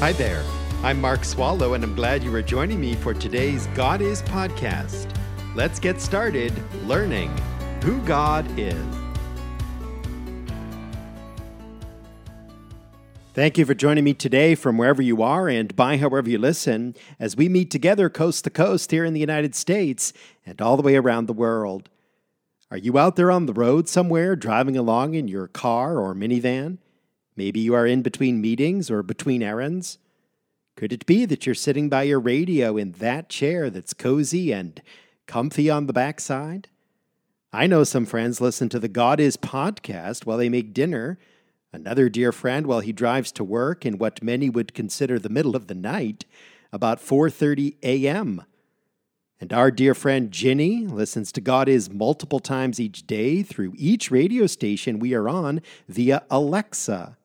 Hi there. I'm Mark Swallow, and I'm glad you are joining me for today's God Is podcast. Let's get started learning who God is. Thank you for joining me today from wherever you are and by however you listen as we meet together coast to coast here in the United States and all the way around the world. Are you out there on the road somewhere driving along in your car or minivan? Maybe you are in between meetings or between errands. Could it be that you're sitting by your radio in that chair that's cozy and comfy on the backside? I know some friends listen to the God Is podcast while they make dinner. Another dear friend while he drives to work in what many would consider the middle of the night, about 4:30 a.m. And our dear friend Ginny listens to God Is multiple times each day through each radio station we are on via Alexa.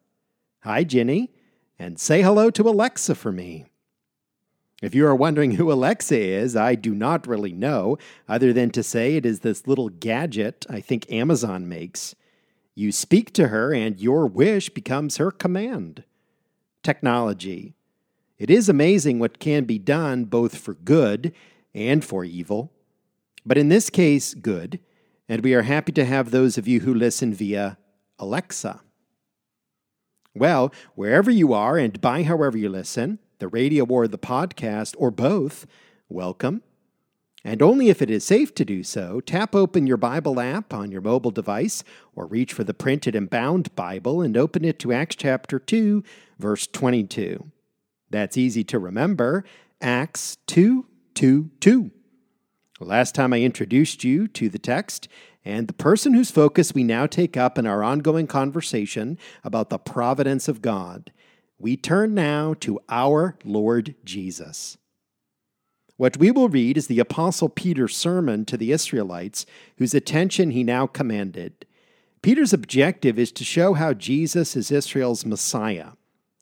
Hi, Ginny, and say hello to Alexa for me. If you are wondering who Alexa is, I do not really know, other than to say it is this little gadget I think Amazon makes. You speak to her, and your wish becomes her command. Technology. It is amazing what can be done both for good and for evil. But in this case, good, and we are happy to have those of you who listen via Alexa. Well, wherever you are and by however you listen, the radio or the podcast or both, welcome. And only if it is safe to do so, tap open your Bible app on your mobile device or reach for the printed and bound Bible and open it to Acts chapter 2, verse 22. That's easy to remember. Acts 2 2 2. Last time I introduced you to the text, and the person whose focus we now take up in our ongoing conversation about the providence of God. We turn now to our Lord Jesus. What we will read is the Apostle Peter's sermon to the Israelites, whose attention he now commanded. Peter's objective is to show how Jesus is Israel's Messiah.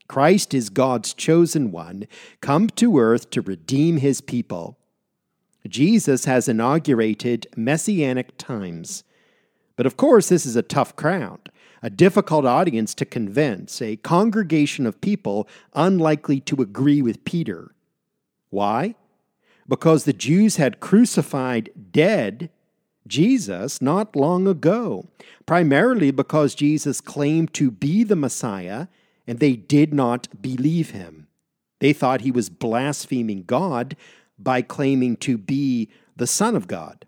Christ is God's chosen one, come to earth to redeem his people. Jesus has inaugurated messianic times. But of course, this is a tough crowd, a difficult audience to convince, a congregation of people unlikely to agree with Peter. Why? Because the Jews had crucified dead Jesus not long ago, primarily because Jesus claimed to be the Messiah and they did not believe him. They thought he was blaspheming God by claiming to be the Son of God.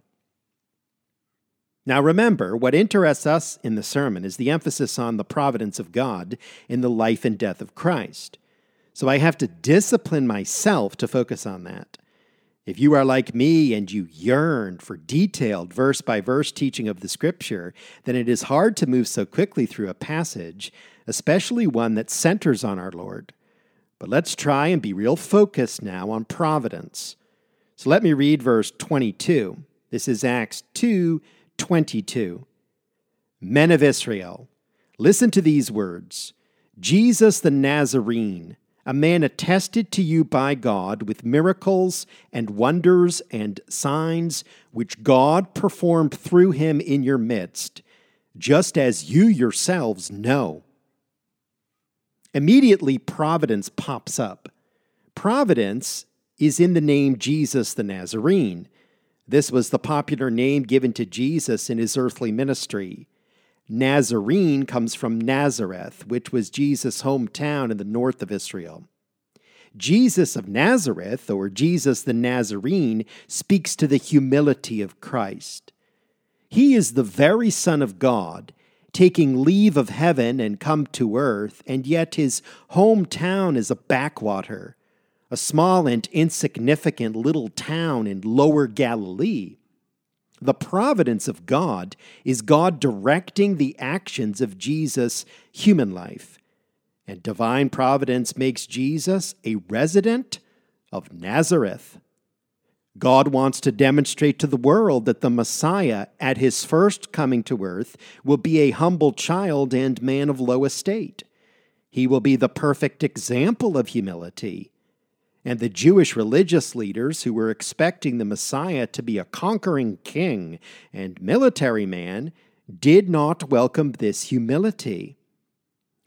Now remember, what interests us in the sermon is the emphasis on the providence of God in the life and death of Christ. So I have to discipline myself to focus on that. If you are like me and you yearn for detailed verse by verse teaching of the Scripture, then it is hard to move so quickly through a passage, especially one that centers on our Lord. But let's try and be real focused now on providence. So let me read verse 22. This is Acts 2 22. Men of Israel, listen to these words Jesus the Nazarene, a man attested to you by God with miracles and wonders and signs which God performed through him in your midst, just as you yourselves know. Immediately, providence pops up. Providence is in the name Jesus the Nazarene. This was the popular name given to Jesus in his earthly ministry. Nazarene comes from Nazareth, which was Jesus' hometown in the north of Israel. Jesus of Nazareth, or Jesus the Nazarene, speaks to the humility of Christ. He is the very Son of God, taking leave of heaven and come to earth, and yet his hometown is a backwater a small and insignificant little town in lower Galilee. The providence of God is God directing the actions of Jesus' human life. And divine providence makes Jesus a resident of Nazareth. God wants to demonstrate to the world that the Messiah, at his first coming to earth, will be a humble child and man of low estate. He will be the perfect example of humility and the Jewish religious leaders who were expecting the Messiah to be a conquering king and military man did not welcome this humility.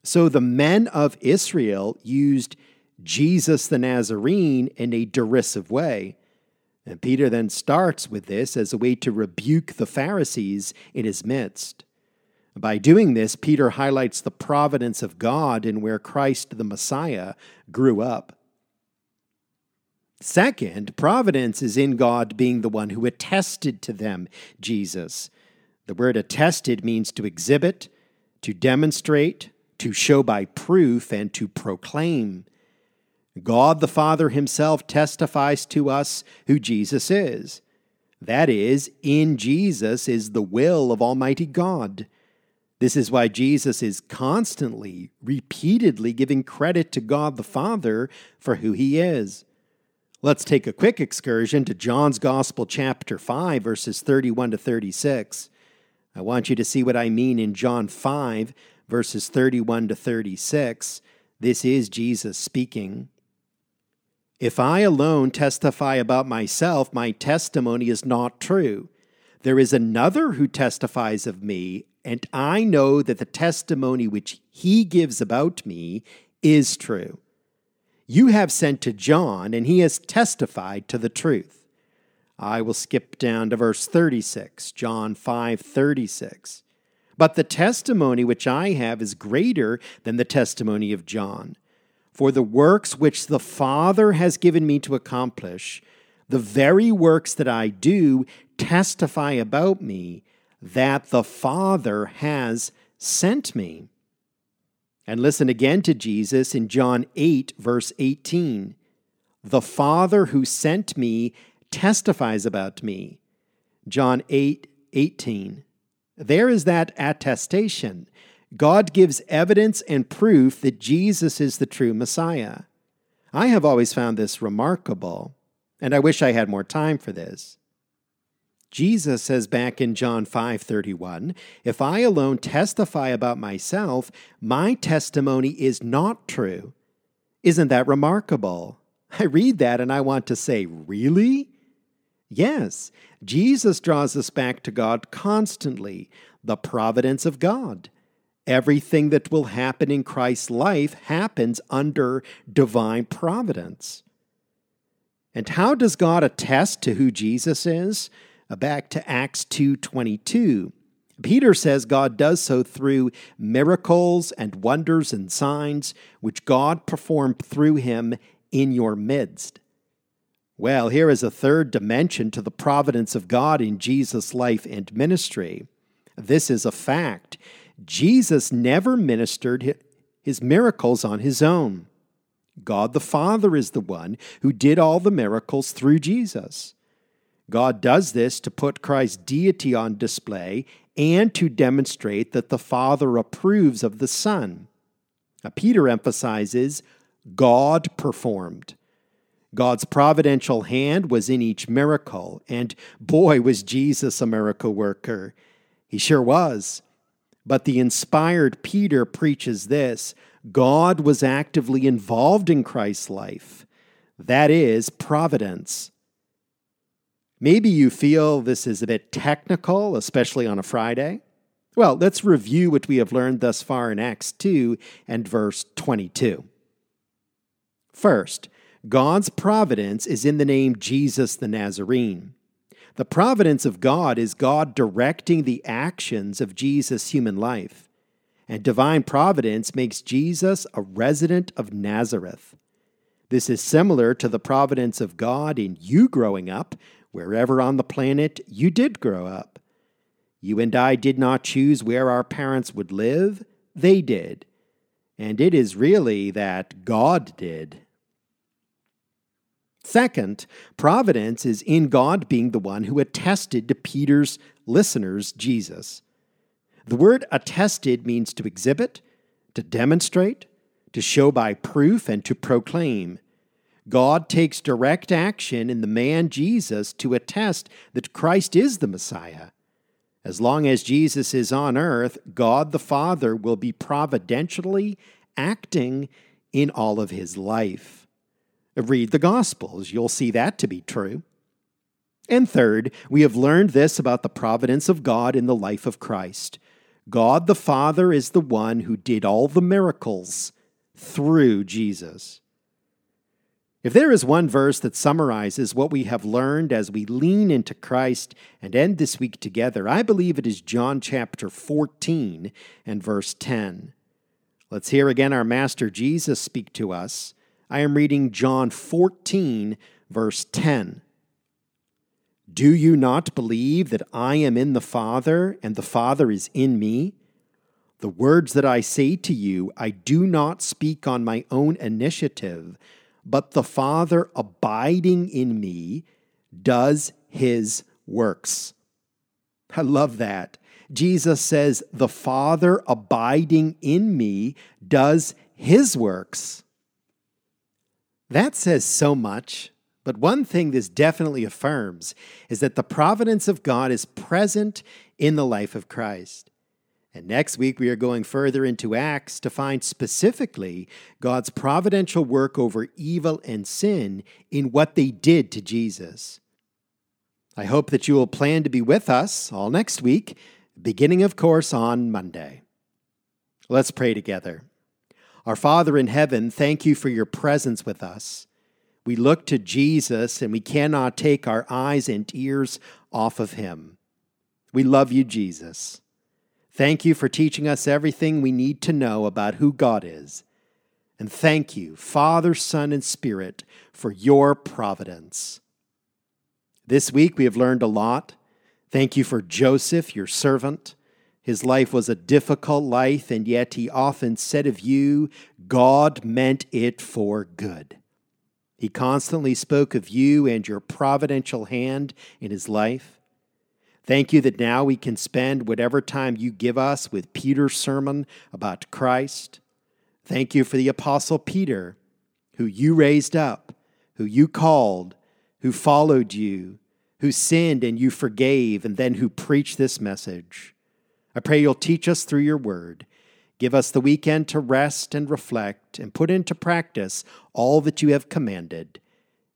So the men of Israel used Jesus the Nazarene in a derisive way. And Peter then starts with this as a way to rebuke the Pharisees in his midst. By doing this, Peter highlights the providence of God in where Christ the Messiah grew up. Second, providence is in God being the one who attested to them Jesus. The word attested means to exhibit, to demonstrate, to show by proof, and to proclaim. God the Father Himself testifies to us who Jesus is. That is, in Jesus is the will of Almighty God. This is why Jesus is constantly, repeatedly giving credit to God the Father for who He is. Let's take a quick excursion to John's Gospel, chapter 5, verses 31 to 36. I want you to see what I mean in John 5, verses 31 to 36. This is Jesus speaking. If I alone testify about myself, my testimony is not true. There is another who testifies of me, and I know that the testimony which he gives about me is true. You have sent to John, and he has testified to the truth. I will skip down to verse 36, John 5 36. But the testimony which I have is greater than the testimony of John. For the works which the Father has given me to accomplish, the very works that I do, testify about me that the Father has sent me. And listen again to Jesus in John 8, verse 18. The Father who sent me testifies about me. John 8, 18. There is that attestation. God gives evidence and proof that Jesus is the true Messiah. I have always found this remarkable, and I wish I had more time for this. Jesus says back in John 5:31, "If I alone testify about myself, my testimony is not true." Isn't that remarkable? I read that and I want to say, "Really?" Yes, Jesus draws us back to God constantly, the providence of God. Everything that will happen in Christ's life happens under divine providence. And how does God attest to who Jesus is? Uh, back to Acts 2:22. Peter says God does so through miracles and wonders and signs which God performed through him in your midst. Well, here is a third dimension to the providence of God in Jesus' life and ministry. This is a fact. Jesus never ministered his miracles on his own. God the Father is the one who did all the miracles through Jesus. God does this to put Christ's deity on display and to demonstrate that the Father approves of the Son. Now, Peter emphasizes God performed. God's providential hand was in each miracle, and boy, was Jesus a miracle worker. He sure was. But the inspired Peter preaches this God was actively involved in Christ's life. That is providence. Maybe you feel this is a bit technical, especially on a Friday. Well, let's review what we have learned thus far in Acts 2 and verse 22. First, God's providence is in the name Jesus the Nazarene. The providence of God is God directing the actions of Jesus' human life. And divine providence makes Jesus a resident of Nazareth. This is similar to the providence of God in you growing up wherever on the planet you did grow up. You and I did not choose where our parents would live, they did. And it is really that God did. Second, providence is in God being the one who attested to Peter's listeners Jesus. The word attested means to exhibit, to demonstrate, to show by proof, and to proclaim. God takes direct action in the man Jesus to attest that Christ is the Messiah. As long as Jesus is on earth, God the Father will be providentially acting in all of his life. Read the Gospels, you'll see that to be true. And third, we have learned this about the providence of God in the life of Christ. God the Father is the one who did all the miracles through Jesus. If there is one verse that summarizes what we have learned as we lean into Christ and end this week together, I believe it is John chapter 14 and verse 10. Let's hear again our Master Jesus speak to us. I am reading John 14, verse 10. Do you not believe that I am in the Father and the Father is in me? The words that I say to you, I do not speak on my own initiative but the Father abiding in me does his works. I love that. Jesus says, The Father abiding in me does his works. That says so much, but one thing this definitely affirms is that the providence of God is present in the life of Christ. And next week, we are going further into Acts to find specifically God's providential work over evil and sin in what they did to Jesus. I hope that you will plan to be with us all next week, beginning, of course, on Monday. Let's pray together. Our Father in heaven, thank you for your presence with us. We look to Jesus and we cannot take our eyes and ears off of him. We love you, Jesus. Thank you for teaching us everything we need to know about who God is. And thank you, Father, Son, and Spirit, for your providence. This week we have learned a lot. Thank you for Joseph, your servant. His life was a difficult life, and yet he often said of you, God meant it for good. He constantly spoke of you and your providential hand in his life. Thank you that now we can spend whatever time you give us with Peter's sermon about Christ. Thank you for the Apostle Peter, who you raised up, who you called, who followed you, who sinned and you forgave, and then who preached this message. I pray you'll teach us through your word. Give us the weekend to rest and reflect and put into practice all that you have commanded.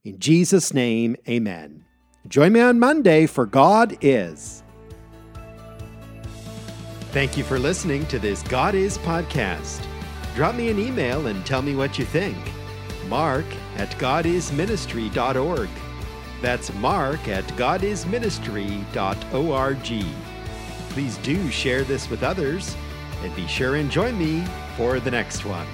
In Jesus' name, amen. Join me on Monday for God Is. Thank you for listening to this God Is podcast. Drop me an email and tell me what you think. Mark at godisministry.org. That's mark at godisministry.org. Please do share this with others and be sure and join me for the next one.